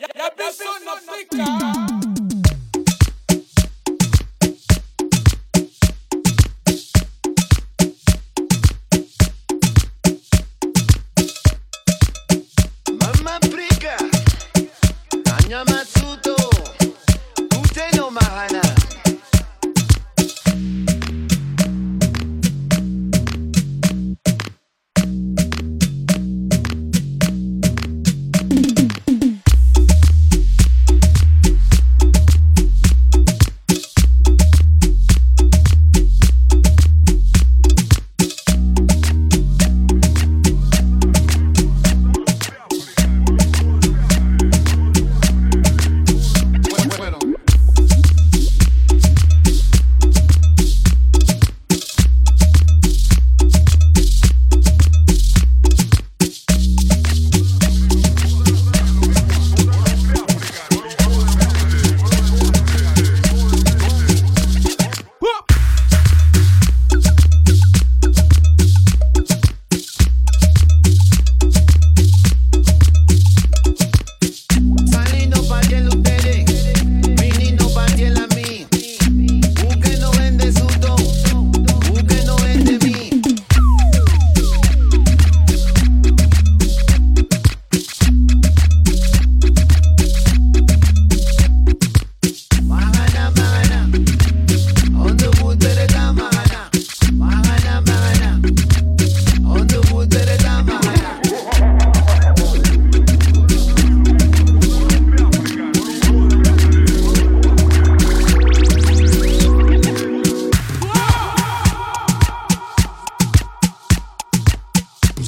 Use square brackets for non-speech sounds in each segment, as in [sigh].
Ya, ya biso na Afrika.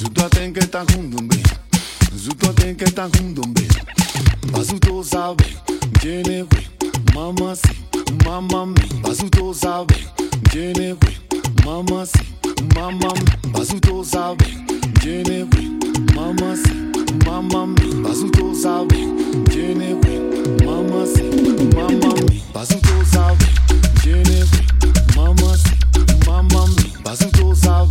Ajuto tem que tá com dumbi. Ajuto tem que tá com dumbi. Ajuto sabe, tiene güey. Mama sí, mama mi. Ajuto sabe, tiene güey. Mama sí, mama mi. Ajuto sabe, tiene güey. Mama sí, mama mi. Ajuto sabe, tiene güey. Mama sí, mama mi. Ajuto sabe, tiene güey. Mama sí, mama mi. Ajuto sabe.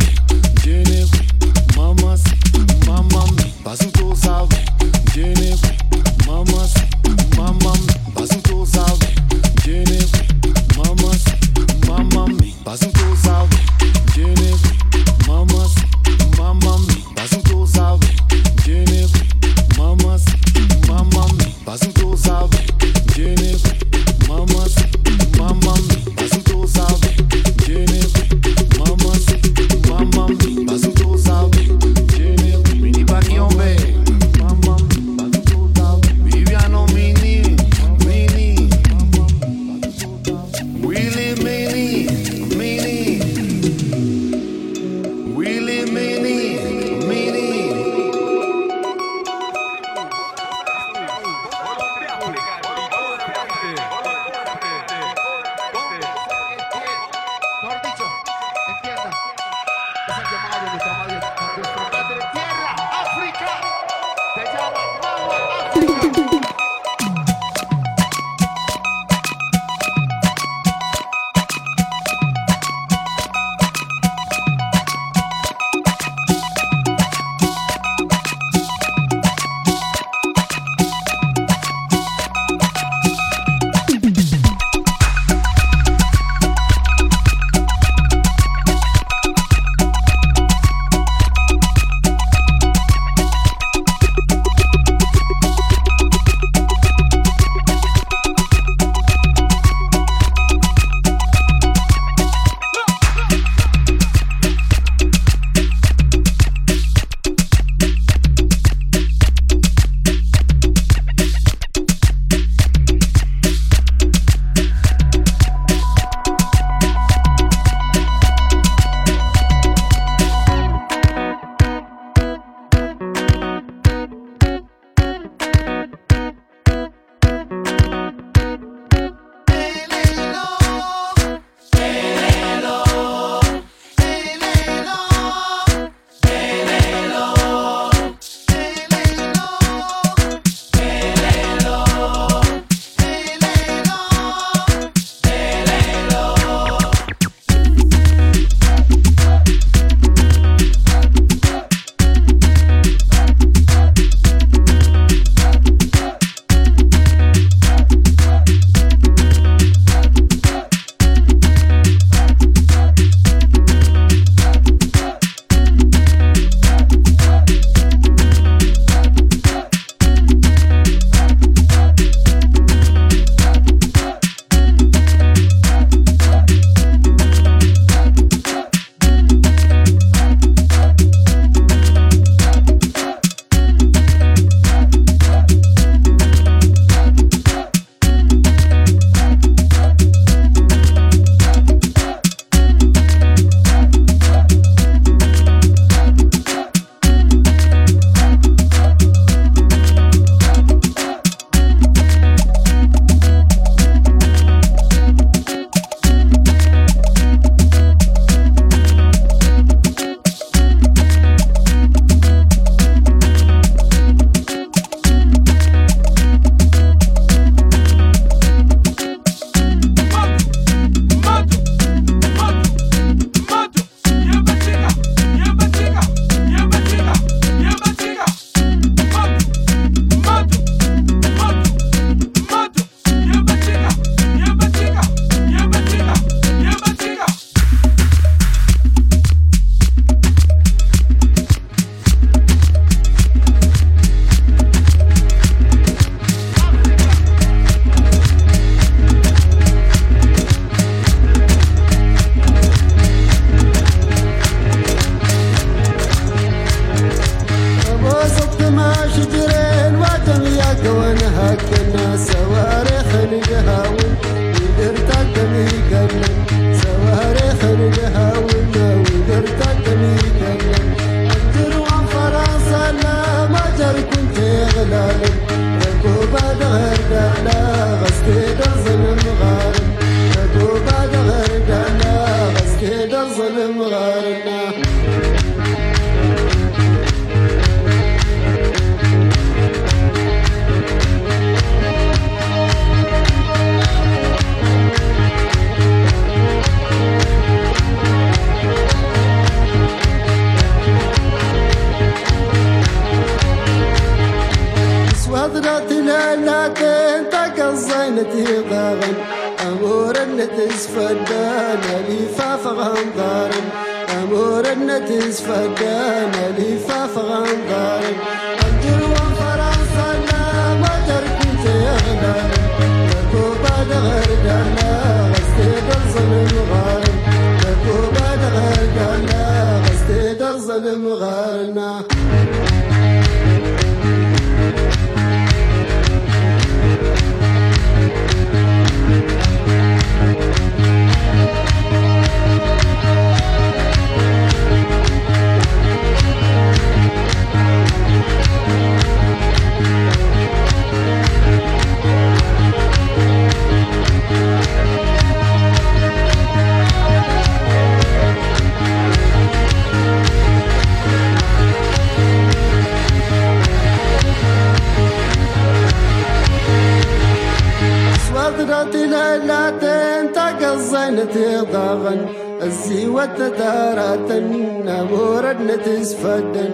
تتاراتن أمورنا تسفدن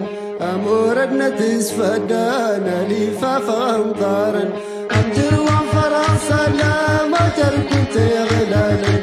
أمورنا تسفدن لفافا أمطارا أمجر وفرا سلامة تركت غلالن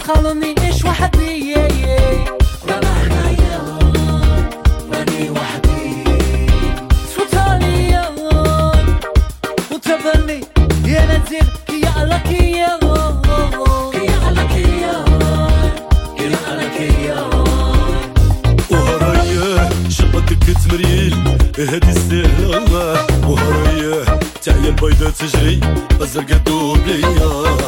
تخلوني إيش وحدي رانا إحنا يلا راني وحدي. صوتالي يلا وتبني يا نزير كي يعلك يلا كي يعلك يلا كي يعلك يلا وهرايا شبطك تمريل هادي السهلة وهرايا تعيا البيضة تجري الزرقاء دوبلية.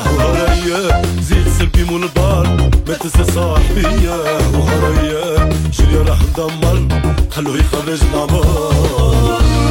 البار ما تنسى صاحبي صاحية شو يا راح ندمر خلوه يخرج العمار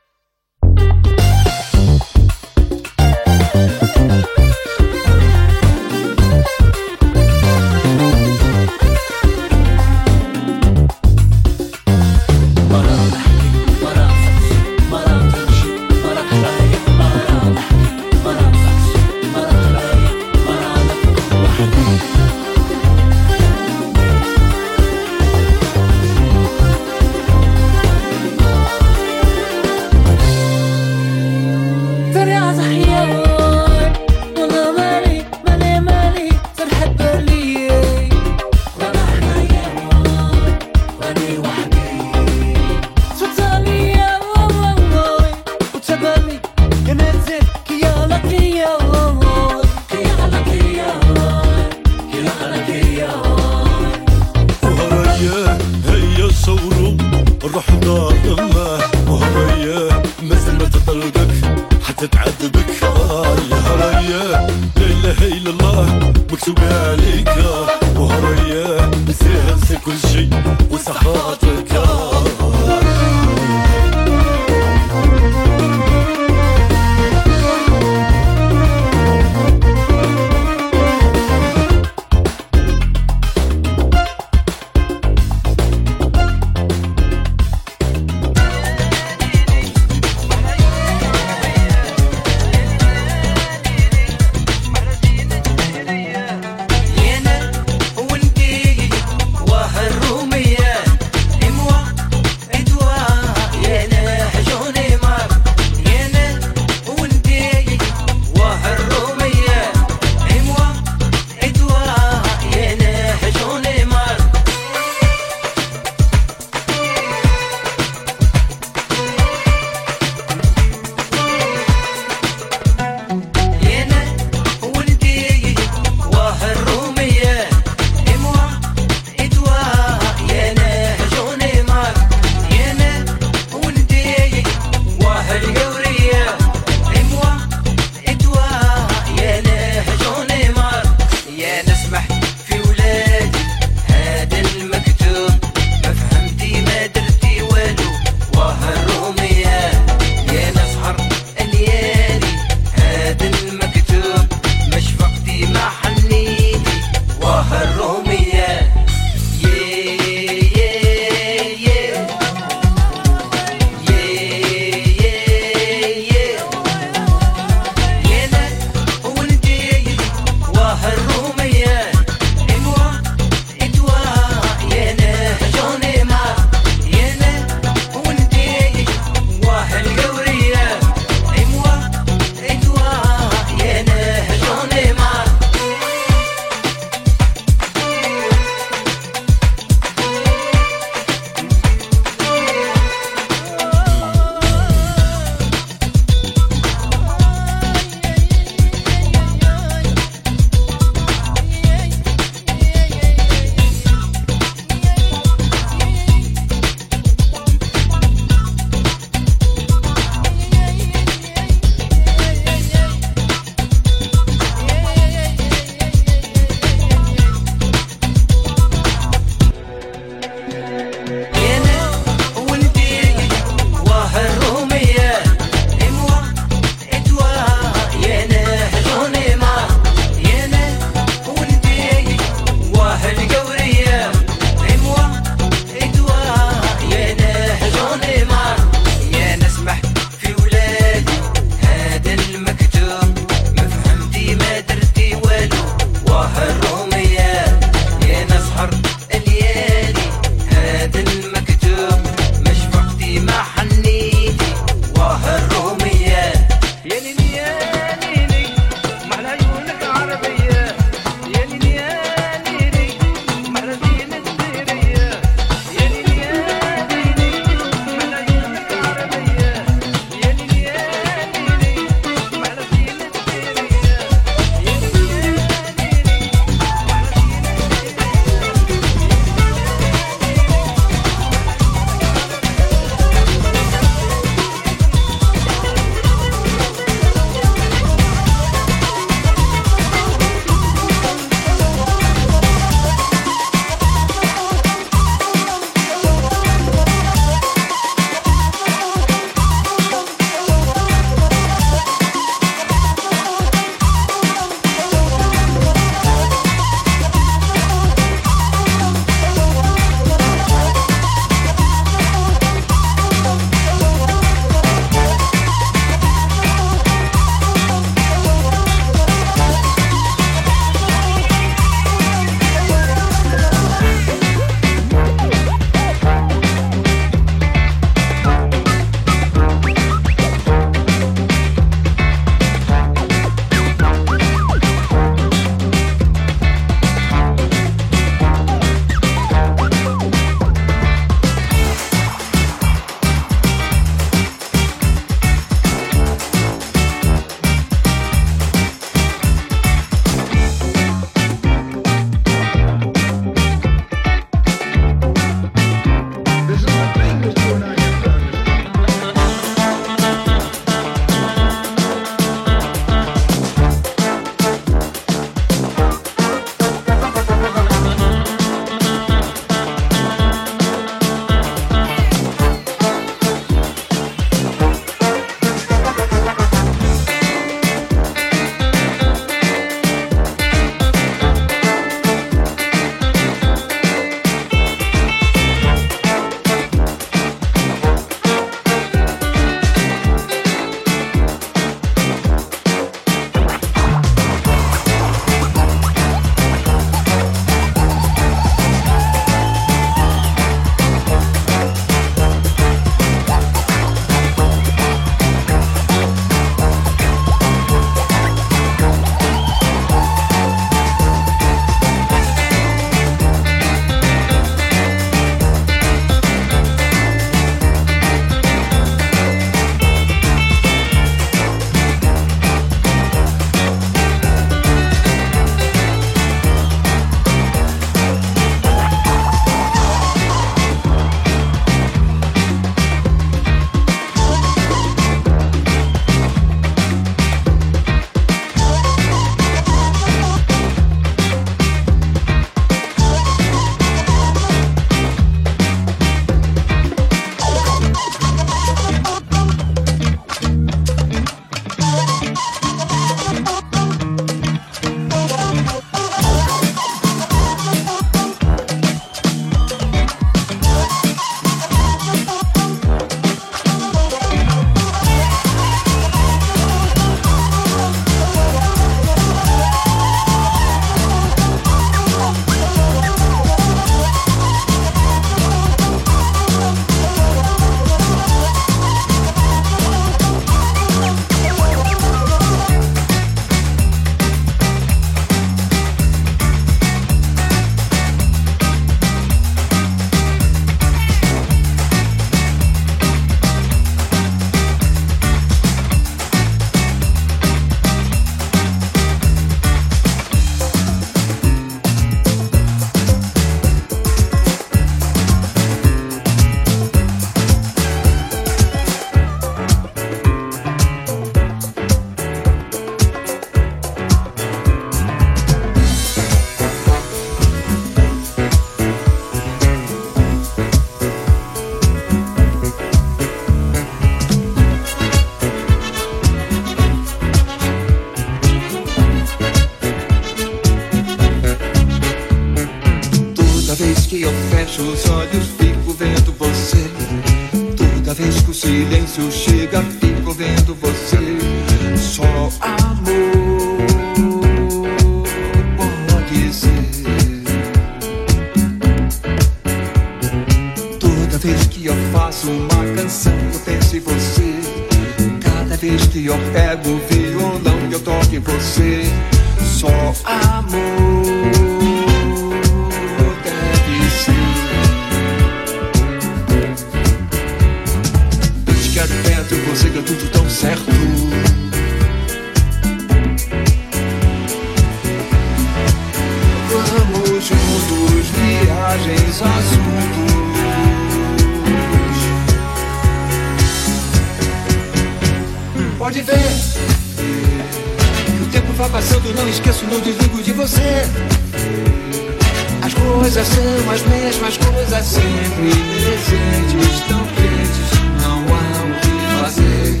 coisas são as mesmas coisas sempre presentes, tão quentes, não há o que fazer.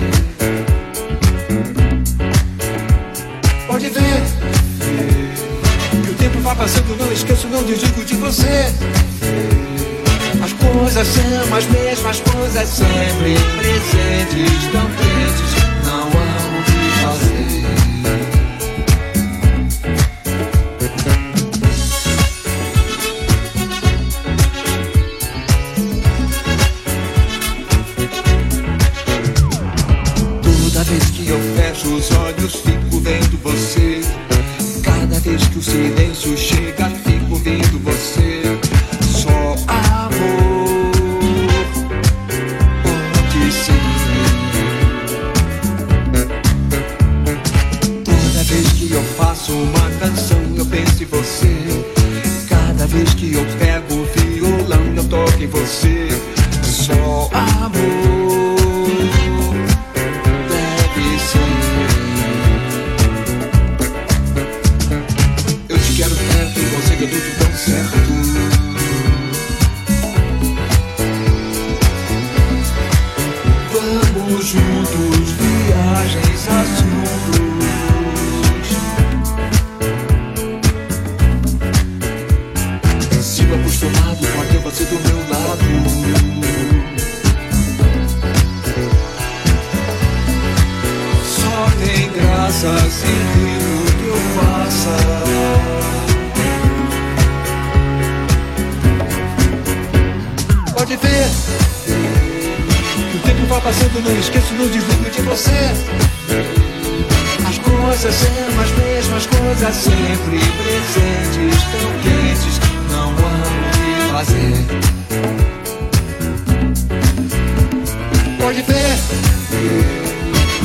Pode ver que o tempo vai passando, não esqueço, não desligo de você. As coisas são as mesmas coisas sempre presentes, tão quentes. sempre presentes, tão quentes, não amo de fazer. Pode ver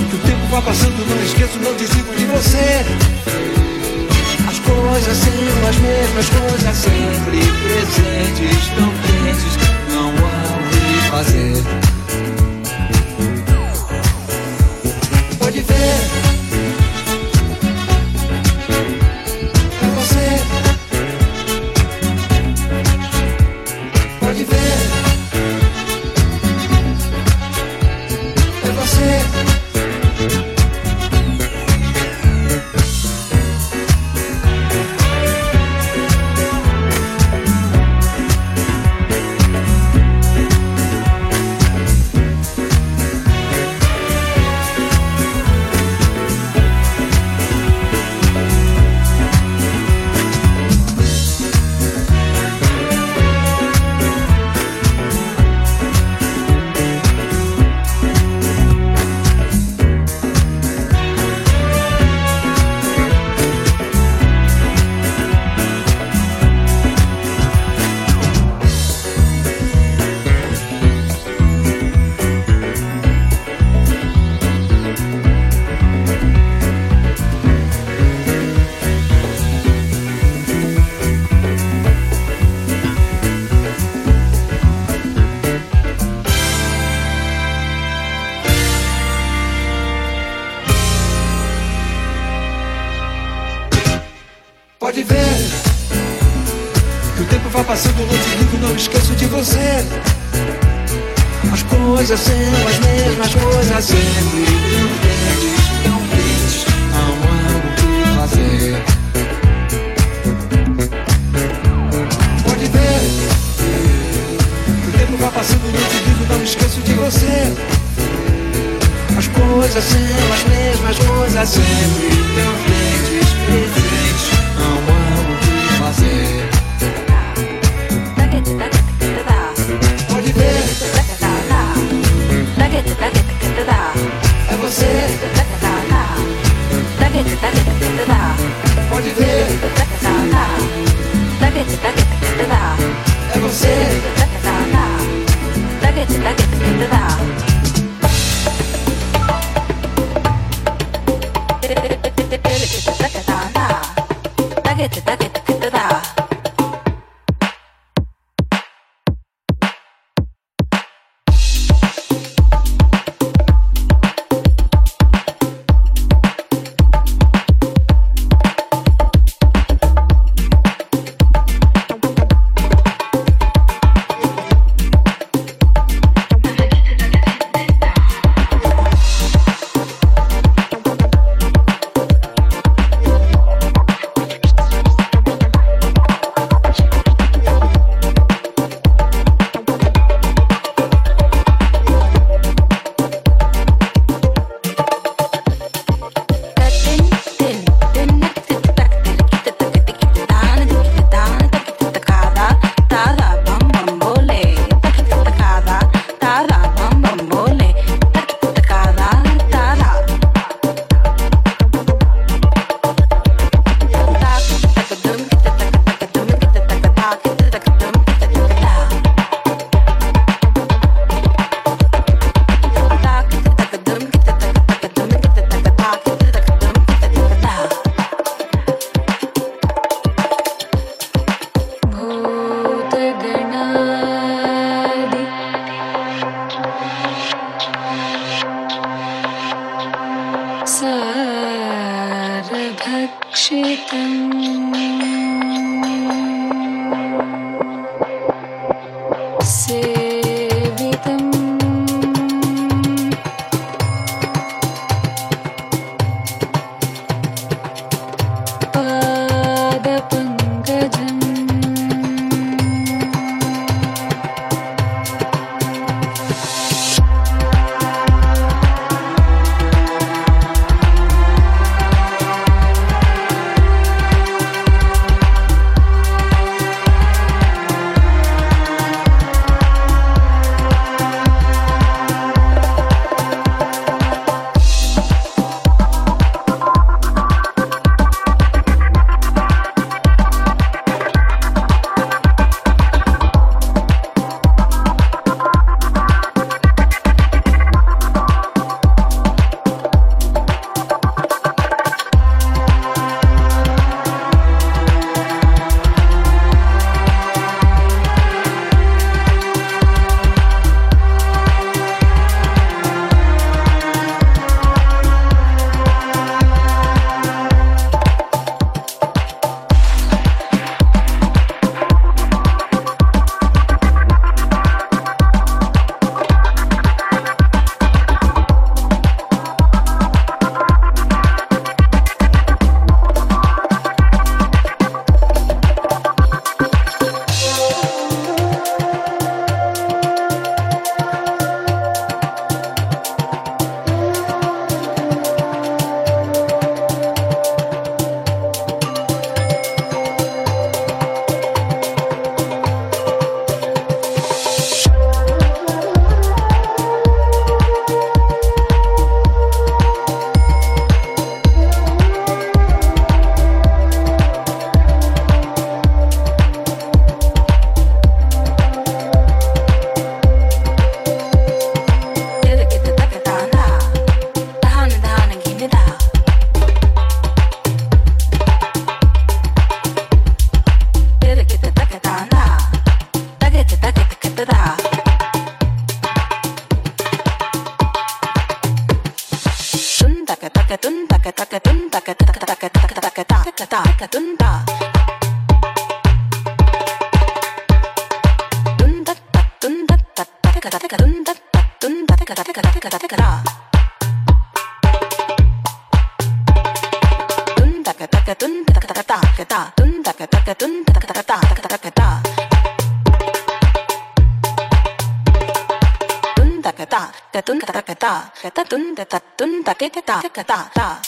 que o tempo vai passando, não esqueço, não desligo de você. As coisas são as mesmas coisas, sempre presentes, tão quentes, não amo de fazer. Casa 个大大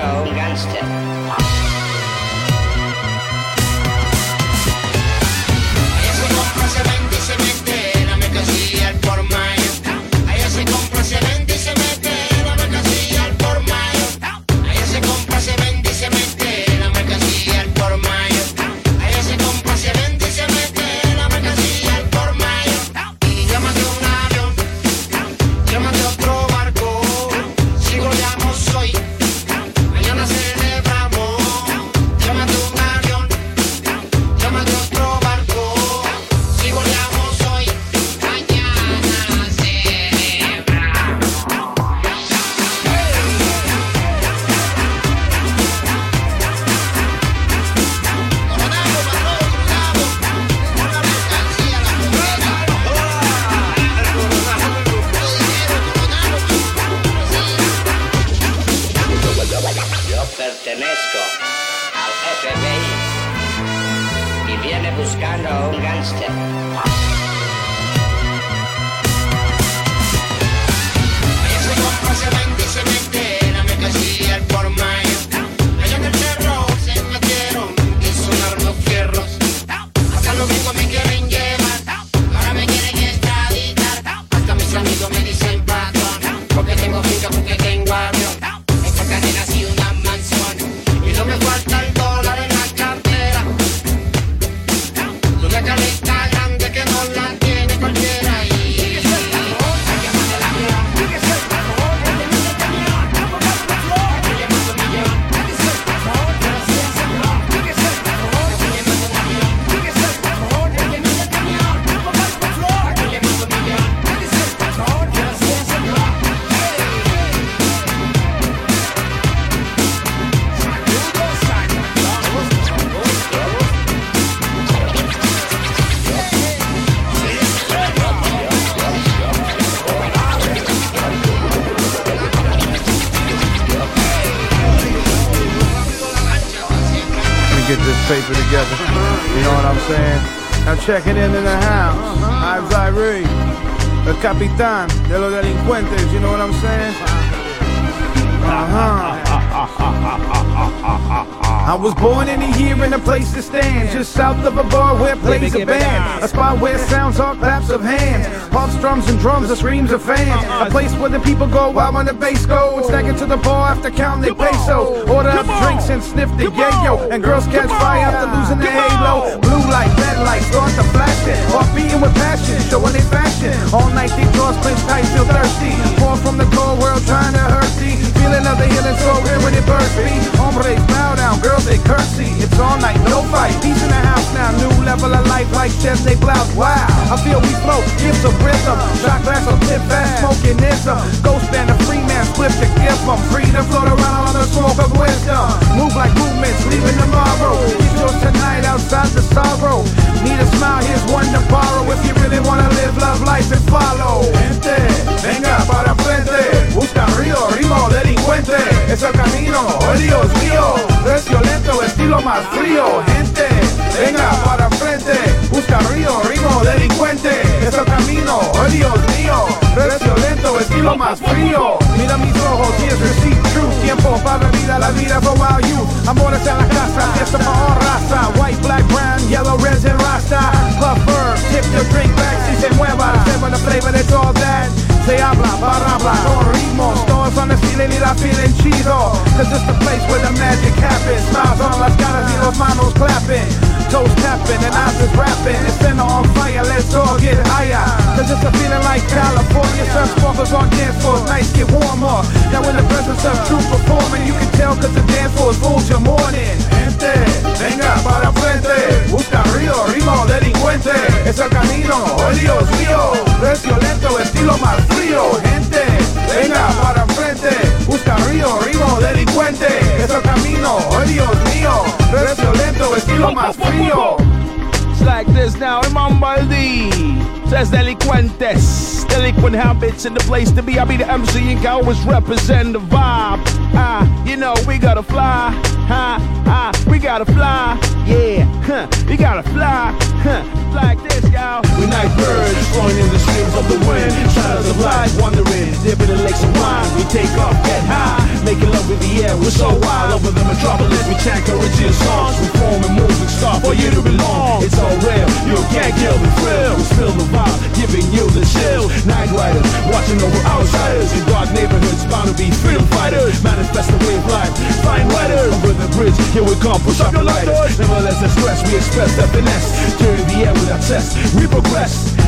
know. Die ganze Zeit. Checking in in the house. I'm Zyrie, el capitán de los delincuentes. You know what I'm saying? Uh-huh. [laughs] I was born in a year in a place to stand, just south of a bar where plays a band. A spot where sounds are claps of hands, pops, drums, and drums, the screams of fans. A place where the people go out when the bass go and stack into the bar after counting their pesos. Order up drinks and sniff the yayo, and girls catch fire after losing their halo. Light, red light, start to flashing, off beating with passion, showing their fashion. All night they draws clench tight, feel thirsty. Born from the cold world, trying to hurt thee. Feeling of the healing soul, here when it bursts me. Hombres bow down, girls they curtsy. It's all night, no fight. Peace in the house now, new level of life like chest they blouse. Wow, I feel we flow, gifts of rhythm. Shot glass of tip fast, smoking ism. Ghost band, a free man, split the gift them. Freedom float around on the smoke of wisdom. Move like movements, leaving tomorrow. Get yours tonight outside the sorrow. Need a smile, here's one to borrow. If you really wanna live, love life and follow. Gente, venga para frente. Busca río, ritmo, delincuente. Es el camino, oh Dios mío. Es violento, estilo más frío. Gente, venga para frente. Busca río, ritmo, delincuente. Es el camino, oh Dios mío. Es violento, estilo más frío. Mira mis ojos, y es true. Tiempo para vida, la vida for wild youth. Amores en la casa, fiesta para all raza. White, black, brown, yellow, red, and rasta. Puff verb, tip your drink back si se mueva. Seven the flavor, that's all. Se habla, para habla, con ritmos. Todos son estilo y la feeling chido. Cause it's the place where the magic happens. Smiles on las caras y los manos clapping. Toes tapping and eyes is rapping. It's center on fire, let's all get higher. Cause it's a feeling like California. Sun sparkles on dance floors, nights get warmer. Now in the presence of true performing, you can tell cause the dance floor is full morning. Gente, venga para frente. Busca río, ritmo, delincuente. Es el camino, oh Dios mío. Es violento, estilo más frío. Gente, venga para frente. Busca río, ritmo, delincuente. Es el camino, oh Dios mío. Es violento, estilo más frío. It's like this now, Imam Baldi says delinquentes, delinquent habits in the place to be. I be the MC and can always represent the vibe. Ah, you know we gotta fly, ha, ah, we gotta fly, yeah, huh, we gotta fly, huh, like this, y'all. We night birds flying in the streams of the wind, shadows of light wandering, dipping in lakes of wine. We take off, get high, making love in the air. We're so wild over the metropolis. We chant Caribbean songs, we form a moving star for you to belong. It's all real, you can't kill the thrill. We spill the vibe, giving you the chill. Night riders, watching over outsiders in dark neighborhoods, bound to be freedom fighters. Manifest the wave life, find weather over the bridge. Here we come, push up your lighters. Never let us stress, we express the finesse. Turn the air with our chest, we progress.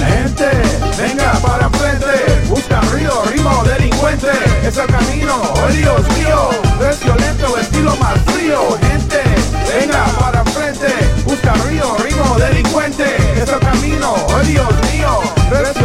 Gente, venga para frente. Busca río, ritmo, delincuente. Es el camino, oh Dios mío. Es violento, estilo más frío. Gente, venga para frente. Busca río, ritmo, delincuente. Es el camino, oh Dios mío. Es